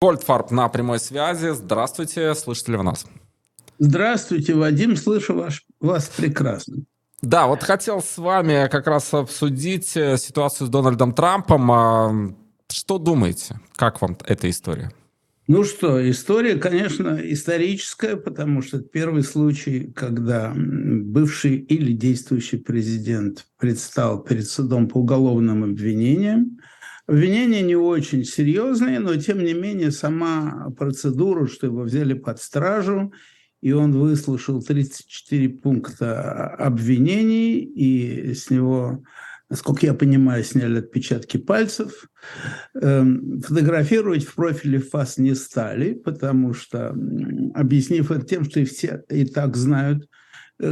Гольдфарб на прямой связи. Здравствуйте, слышите ли вы нас? Здравствуйте, Вадим, слышу ваш, вас прекрасно. Да, вот хотел с вами как раз обсудить э, ситуацию с Дональдом Трампом. А, что думаете? Как вам эта история? Ну что, история, конечно, историческая, потому что это первый случай, когда бывший или действующий президент предстал перед судом по уголовным обвинениям. Обвинения не очень серьезные, но тем не менее сама процедура, что его взяли под стражу, и он выслушал 34 пункта обвинений, и с него, насколько я понимаю, сняли отпечатки пальцев. Эм, фотографировать в профиле ФАС не стали, потому что, объяснив это тем, что и все и так знают,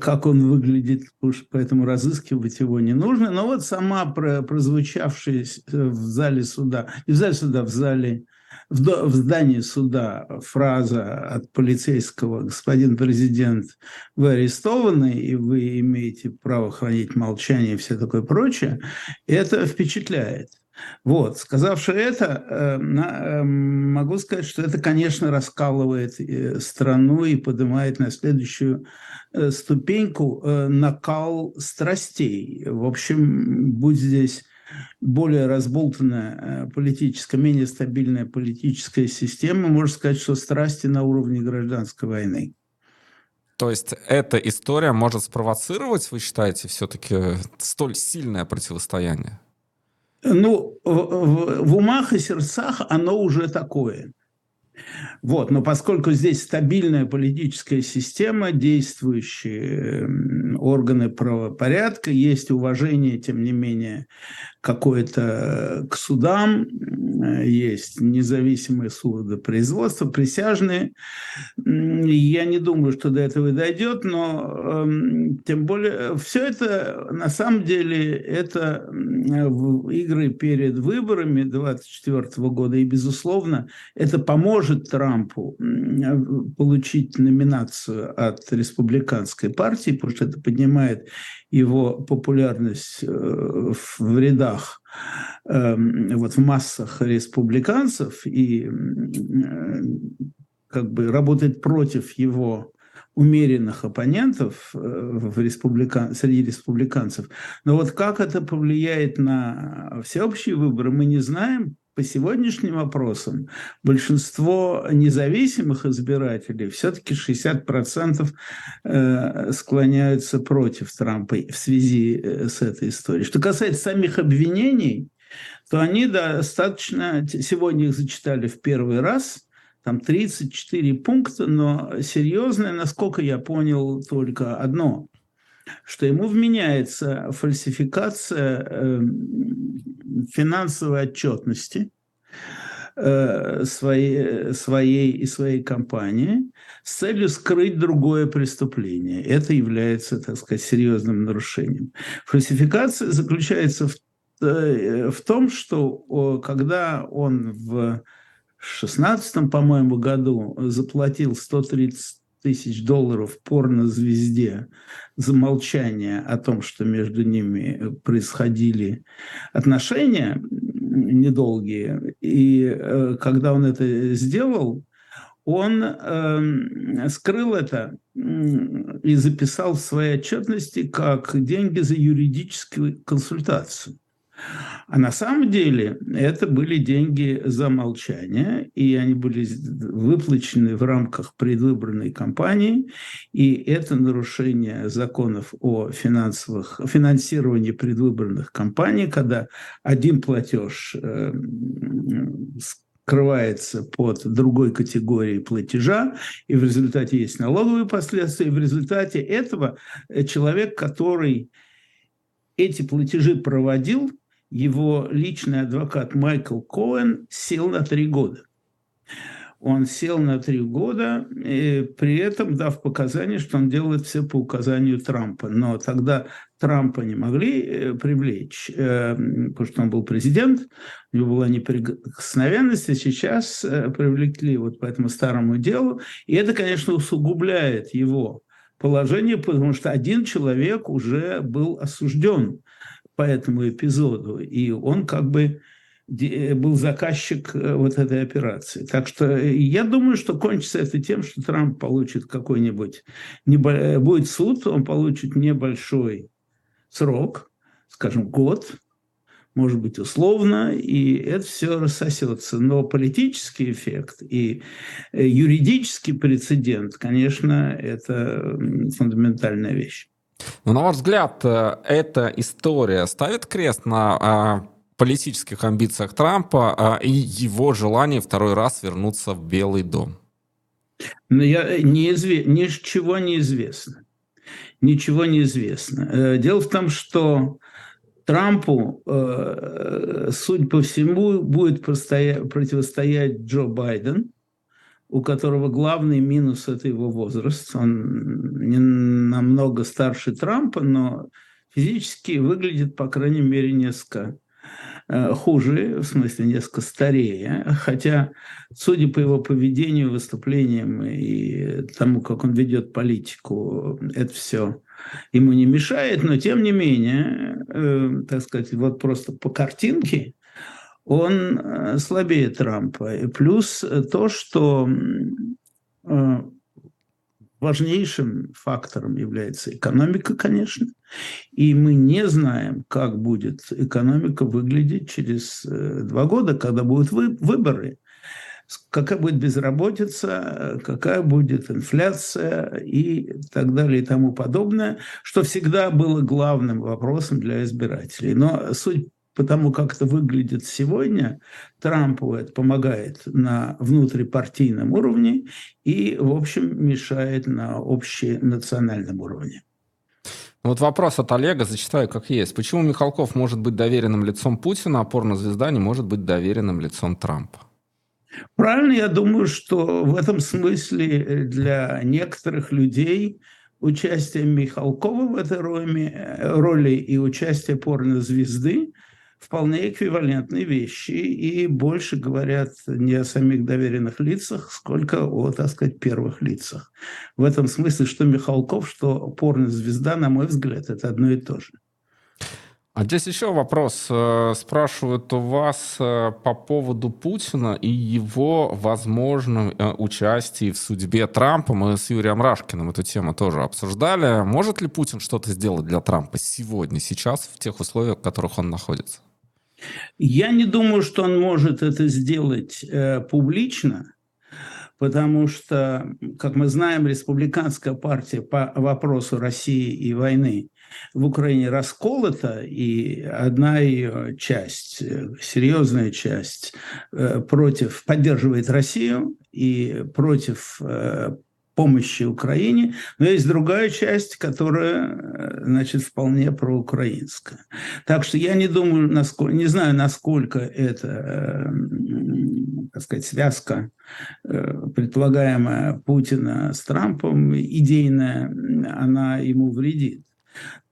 как он выглядит, поэтому разыскивать его не нужно. Но вот сама прозвучавшая в зале суда, не в зале суда, в зале, в, в здании суда фраза от полицейского «Господин президент, вы арестованы, и вы имеете право хранить молчание» и все такое прочее, это впечатляет. Вот, сказавши это, э, э, могу сказать, что это, конечно, раскалывает страну и поднимает на следующую Э, ступеньку э, накал страстей. В общем, будь здесь более разболтанная э, политическая, менее стабильная политическая система, можно сказать, что страсти на уровне гражданской войны. То есть эта история может спровоцировать, вы считаете, все-таки столь сильное противостояние? Ну, в, в, в умах и сердцах оно уже такое. Вот. Но поскольку здесь стабильная политическая система, действующие органы правопорядка, есть уважение, тем не менее, какое-то к судам, есть независимые судопроизводства, присяжные. Я не думаю, что до этого дойдет, но эм, тем более все это на самом деле это игры перед выборами 2024 года, и, безусловно, это поможет Трампу получить номинацию от республиканской партии, потому что это поднимает его популярность э, в рядах, эм, вот в массах республиканцев и э, как бы работает против его умеренных оппонентов э, в республикан... среди республиканцев. Но вот как это повлияет на всеобщие выборы, мы не знаем, по сегодняшним опросам большинство независимых избирателей, все-таки 60% э, склоняются против Трампа в связи э, с этой историей. Что касается самих обвинений, то они достаточно, сегодня их зачитали в первый раз, там 34 пункта, но серьезное, насколько я понял, только одно, что ему вменяется фальсификация эм, финансовой отчетности э, своей, своей и своей компании с целью скрыть другое преступление. Это является, так сказать, серьезным нарушением. Фальсификация заключается в, э, в том, что когда он в 16 по-моему, году заплатил 130 тысяч долларов порнозвезде за молчание о том, что между ними происходили отношения недолгие. И э, когда он это сделал, он э, скрыл это и записал в своей отчетности как деньги за юридическую консультацию. А на самом деле это были деньги за молчание, и они были выплачены в рамках предвыборной кампании, и это нарушение законов о финансовых, финансировании предвыборных кампаний, когда один платеж э, скрывается под другой категорией платежа, и в результате есть налоговые последствия, и в результате этого человек, который эти платежи проводил, его личный адвокат Майкл Коэн сел на три года. Он сел на три года, при этом дав показания, что он делает все по указанию Трампа. Но тогда Трампа не могли э, привлечь, э, потому что он был президент, у него была неприкосновенность, а сейчас э, привлекли вот по этому старому делу. И это, конечно, усугубляет его положение, потому что один человек уже был осужден по этому эпизоду. И он как бы был заказчик вот этой операции. Так что я думаю, что кончится это тем, что Трамп получит какой-нибудь, будет суд, он получит небольшой срок, скажем, год, может быть, условно, и это все рассосется. Но политический эффект и э, юридический прецедент, конечно, это фундаментальная вещь. Но, на ваш взгляд, э, эта история ставит крест на а, политических амбициях Трампа а, и его желании второй раз вернуться в Белый дом? Но я, э, неизве, ничего не известно. Ничего не известно. Дело в том, что Трампу, э, судя по всему, будет противостоять Джо Байден, у которого главный минус – это его возраст. Он не намного старше Трампа, но физически выглядит, по крайней мере, несколько э, хуже, в смысле несколько старее, хотя, судя по его поведению, выступлениям и тому, как он ведет политику, это все ему не мешает, но тем не менее, э, так сказать, вот просто по картинке он э, слабее Трампа. И плюс то, что э, важнейшим фактором является экономика, конечно, и мы не знаем, как будет экономика выглядеть через э, два года, когда будут вы, выборы какая будет безработица, какая будет инфляция и так далее и тому подобное, что всегда было главным вопросом для избирателей. Но суть по тому, как это выглядит сегодня, Трампу это помогает на внутрипартийном уровне и, в общем, мешает на общенациональном уровне. Вот вопрос от Олега, зачитаю как есть. Почему Михалков может быть доверенным лицом Путина, а порнозвезда не может быть доверенным лицом Трампа? Правильно, я думаю, что в этом смысле для некоторых людей участие Михалкова в этой роли, э, роли и участие порнозвезды вполне эквивалентные вещи и больше говорят не о самих доверенных лицах, сколько о, так сказать, первых лицах. В этом смысле, что Михалков, что порнозвезда, на мой взгляд, это одно и то же. А здесь еще вопрос. Э, спрашивают у вас э, по поводу Путина и его возможном э, участии в судьбе Трампа. Мы с Юрием Рашкиным эту тему тоже обсуждали. Может ли Путин что-то сделать для Трампа сегодня, сейчас, в тех условиях, в которых он находится? Я не думаю, что он может это сделать э, публично, потому что, как мы знаем, республиканская партия по вопросу России и войны в Украине расколота, и одна ее часть, серьезная часть, э, против, поддерживает Россию и против э, помощи Украине, но есть другая часть, которая, э, значит, вполне проукраинская. Так что я не думаю, насколько, не знаю, насколько это, так сказать, связка, предполагаемая Путина с Трампом, идейная, она ему вредит.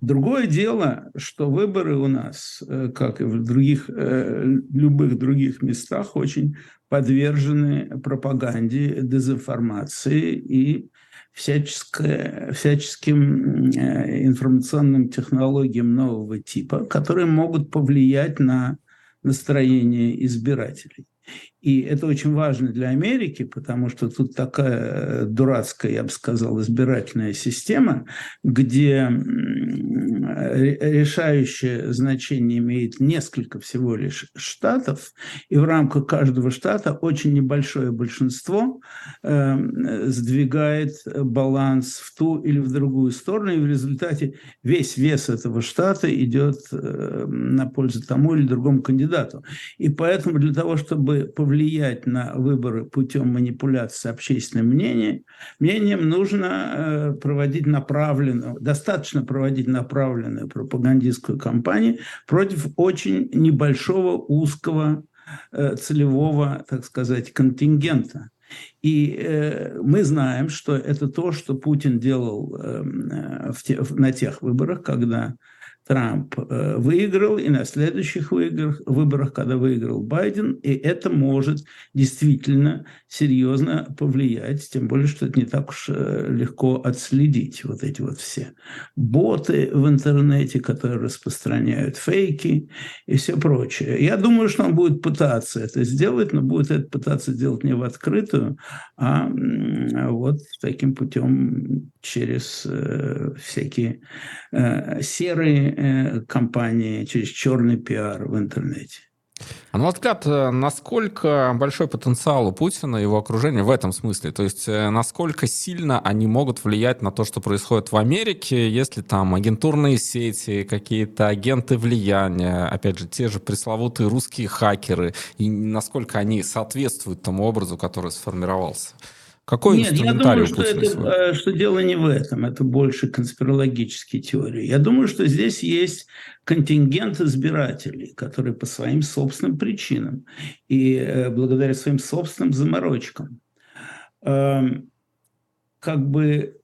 Другое дело, что выборы у нас, э, как и в других, э, любых других местах, очень подвержены пропаганде, дезинформации и всяческим э, информационным технологиям нового типа, которые могут повлиять на настроение избирателей. И это очень важно для Америки, потому что тут такая дурацкая, я бы сказал, избирательная система, где решающее значение имеет несколько всего лишь штатов, и в рамках каждого штата очень небольшое большинство э, сдвигает баланс в ту или в другую сторону, и в результате весь вес этого штата идет э, на пользу тому или другому кандидату. И поэтому для того, чтобы повлиять на выборы путем манипуляции общественным мнением, мнением нужно э, проводить направленную, достаточно проводить направленную пропагандистскую кампанию против очень небольшого узкого э, целевого, так сказать, контингента. И э, мы знаем, что это то, что Путин делал эм, э, в те, на тех выборах, когда Трамп э, выиграл, и на следующих выборах, когда выиграл Байден, и это может действительно серьезно повлиять, тем более, что это не так уж э, легко отследить, вот эти вот все боты в интернете, которые распространяют фейки и все прочее. Я думаю, что он будет пытаться это сделать, но будет это пытаться делать не в открытую, а вот таким путем через э, всякие серые э, компании, через черный пиар в интернете. А на ваш взгляд, э, насколько большой потенциал у Путина и его окружения в этом смысле? То есть э, насколько сильно они могут влиять на то, что происходит в Америке, если там агентурные сети, какие-то агенты влияния, опять же, те же пресловутые русские хакеры, и насколько они соответствуют тому образу, который сформировался? Какой Нет, я думаю, что, это, э, что дело не в этом, это больше конспирологические теории. Я думаю, что здесь есть контингент избирателей, которые по своим собственным причинам и э, благодаря своим собственным заморочкам эм, как бы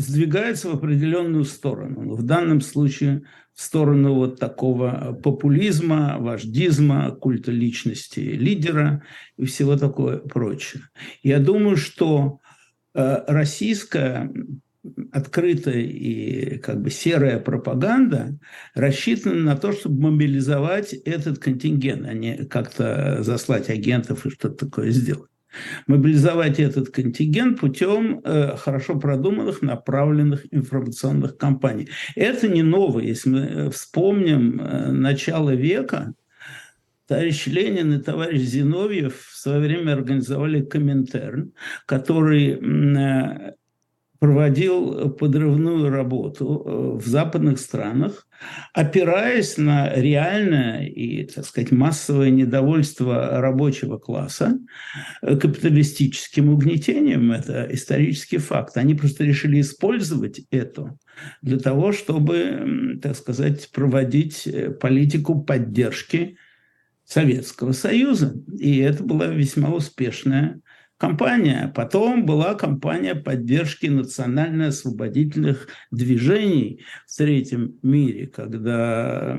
сдвигаются в определенную сторону. В данном случае в сторону вот такого популизма, вождизма, культа личности лидера и всего такое прочее. Я думаю, что э, российская открытая и как бы серая пропаганда рассчитана на то, чтобы мобилизовать этот контингент, а не как-то заслать агентов и что-то такое сделать мобилизовать этот контингент путем э, хорошо продуманных, направленных информационных кампаний. Это не новое. Если мы э, вспомним э, начало века, товарищ Ленин и товарищ Зиновьев в свое время организовали Коминтерн, который э, проводил подрывную работу э, в западных странах, опираясь на реальное и, так сказать, массовое недовольство рабочего класса э, капиталистическим угнетением. Это исторический факт. Они просто решили использовать это для того, чтобы, так сказать, проводить э, политику поддержки Советского Союза. И это была весьма успешная кампания. Потом была кампания поддержки национально-освободительных движений в третьем мире, когда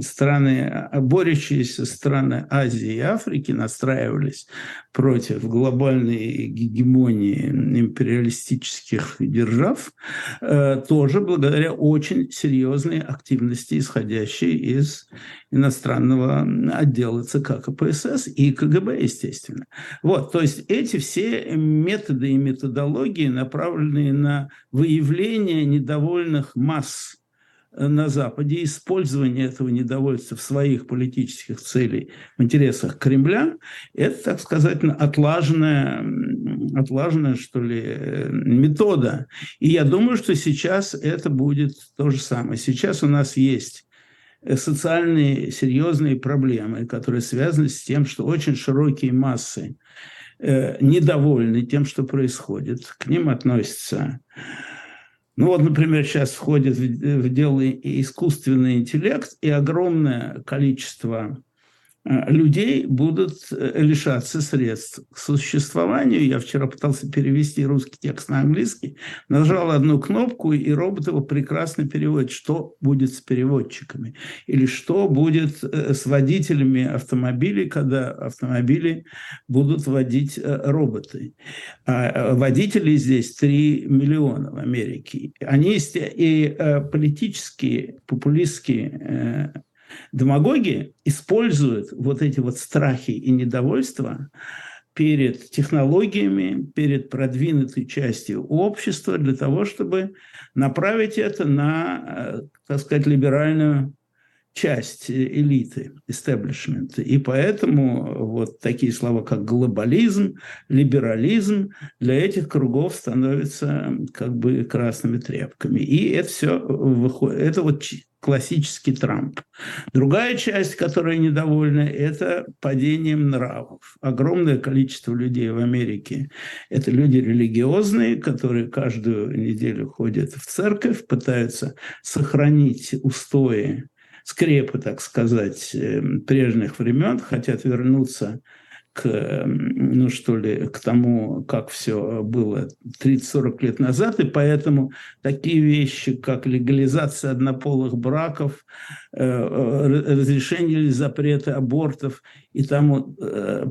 страны, борющиеся страны Азии и Африки настраивались против глобальной гегемонии империалистических держав, э, тоже благодаря очень серьезной активности, исходящей из иностранного отдела ЦК КПСС и КГБ, естественно. Вот, то есть эти все методы и методологии, направленные на выявление недовольных масс на Западе, использование этого недовольства в своих политических целях, в интересах Кремля, это, так сказать, отлаженная, отлаженная, что ли, метода. И я думаю, что сейчас это будет то же самое. Сейчас у нас есть социальные серьезные проблемы, которые связаны с тем, что очень широкие массы э, недовольны тем, что происходит. К ним относятся ну вот, например, сейчас входит в дело искусственный интеллект, и огромное количество Э, людей будут э, лишаться средств к существованию. Я вчера пытался перевести русский текст на английский, нажал одну кнопку, и робот его прекрасно переводит, что будет с переводчиками, или что будет э, с водителями автомобилей, когда автомобили будут водить роботы. А водителей здесь 3 миллиона в Америке. Они есть и политические, популистские Демагоги используют вот эти вот страхи и недовольства перед технологиями, перед продвинутой частью общества для того, чтобы направить это на, э, так сказать, либеральную часть элиты, истеблишмента. И поэтому вот такие слова, как глобализм, либерализм для этих кругов становятся как бы красными тряпками. И это все выходит, это вот классический Трамп. Другая часть, которая недовольна, это падением нравов. Огромное количество людей в Америке – это люди религиозные, которые каждую неделю ходят в церковь, пытаются сохранить устои скрепы, так сказать, эм, прежних времен, хотят вернуться к, ну что ли, к тому, как все было 30-40 лет назад, и поэтому такие вещи, как легализация однополых браков, разрешение или запреты абортов и тому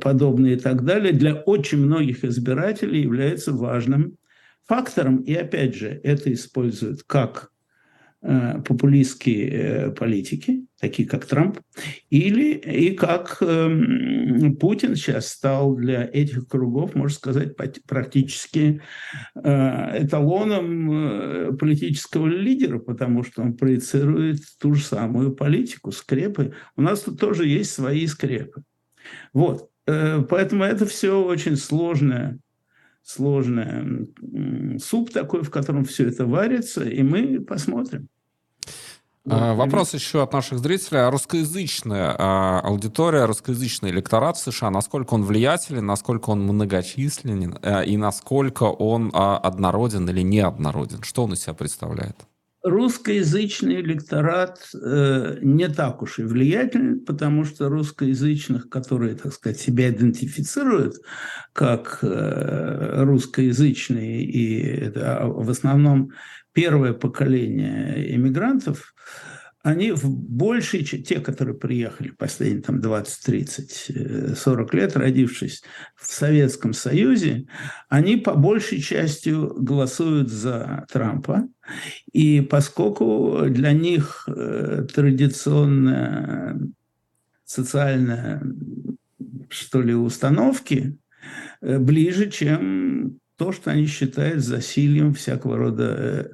подобное и так далее, для очень многих избирателей является важным фактором. И опять же, это используют как Э, популистские э, политики, такие как Трамп, или и как э, Путин сейчас стал для этих кругов, можно сказать, практически э, эталоном э, политического лидера, потому что он проецирует ту же самую политику, скрепы. У нас тут тоже есть свои скрепы. Вот. Э, поэтому это все очень сложное сложный суп такой, в котором все это варится, и мы посмотрим. А, вопрос еще от наших зрителей. А русскоязычная а, аудитория, русскоязычный электорат в США, насколько он влиятелен, насколько он многочисленен а, и насколько он а, однороден или неоднороден? Что он из себя представляет? Русскоязычный электорат э, не так уж и влиятелен, потому что русскоязычных, которые, так сказать, себя идентифицируют как э, русскоязычные, и это в основном первое поколение иммигрантов, они в большей, те, которые приехали последние там, 20, 30, 40 лет, родившись в Советском Союзе, они по большей части голосуют за Трампа. И поскольку для них э, традиционная социальная, что ли, установки э, ближе, чем то, что они считают засильем всякого рода э,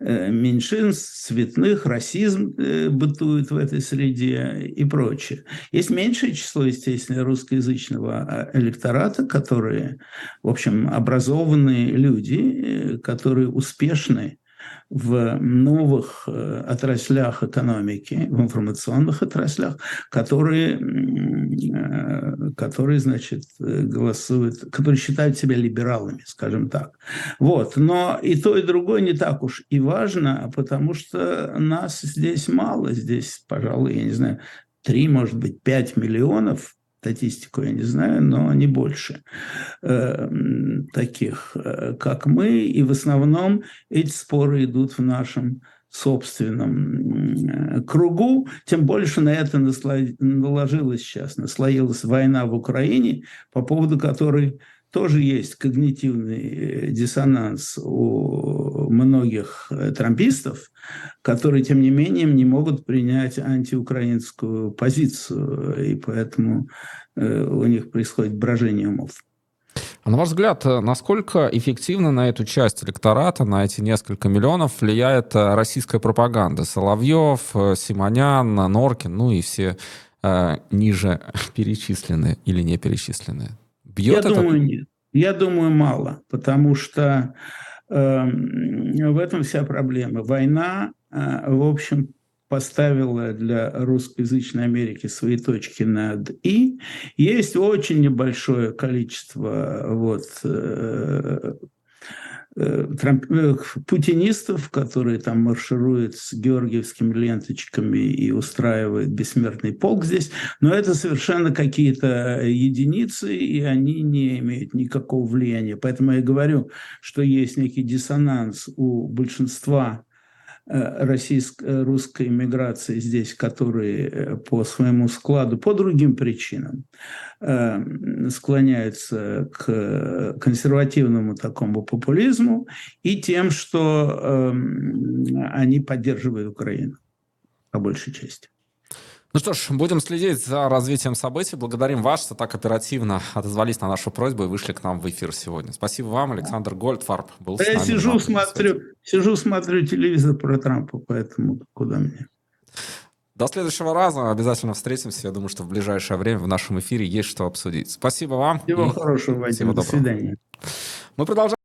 меньшинств, цветных, расизм э, бытует в этой среде и прочее. Есть меньшее число, естественно, русскоязычного электората, которые, в общем, образованные люди, которые успешны в новых э, отраслях экономики, в информационных отраслях, которые, э, которые значит, голосуют, которые считают себя либералами, скажем так. Вот. Но и то, и другое не так уж и важно, потому что нас здесь мало. Здесь, пожалуй, я не знаю, 3, может быть, 5 миллионов статистику я не знаю, но не больше э, таких, как мы. И в основном эти споры идут в нашем собственном кругу, тем больше на это наложилась сейчас, наслоилась война в Украине, по поводу которой тоже есть когнитивный э, диссонанс у многих э, трампистов, которые, тем не менее, не могут принять антиукраинскую позицию, и поэтому э, у них происходит брожение умов. А на ваш взгляд, насколько эффективно на эту часть электората, на эти несколько миллионов влияет российская пропаганда? Соловьев, Симонян, Норкин, ну и все э, ниже перечисленные или не перечисленные? Бьет Я это? думаю, нет. Я думаю, мало, потому что э, в этом вся проблема. Война, э, в общем, поставила для русскоязычной Америки свои точки над «и». Есть очень небольшое количество вот, э, Э, э, путинистов, которые там маршируют с георгиевскими ленточками и устраивают бессмертный полк здесь, но это совершенно какие-то единицы, и они не имеют никакого влияния. Поэтому я говорю, что есть некий диссонанс у большинства российско-русской э, иммиграции здесь, которые э, по своему складу, по другим причинам склоняются к консервативному такому популизму и тем, что они поддерживают Украину по большей части. Ну что ж, будем следить за развитием событий. Благодарим вас, что так оперативно отозвались на нашу просьбу и вышли к нам в эфир сегодня. Спасибо вам, Александр Гольдфарб. Был Я сижу, смотрю, сижу, смотрю телевизор про Трампа, поэтому куда мне? До следующего раза. Обязательно встретимся. Я думаю, что в ближайшее время в нашем эфире есть что обсудить. Спасибо вам. Всего хорошего, Вадим. Всего До свидания. Мы продолжаем.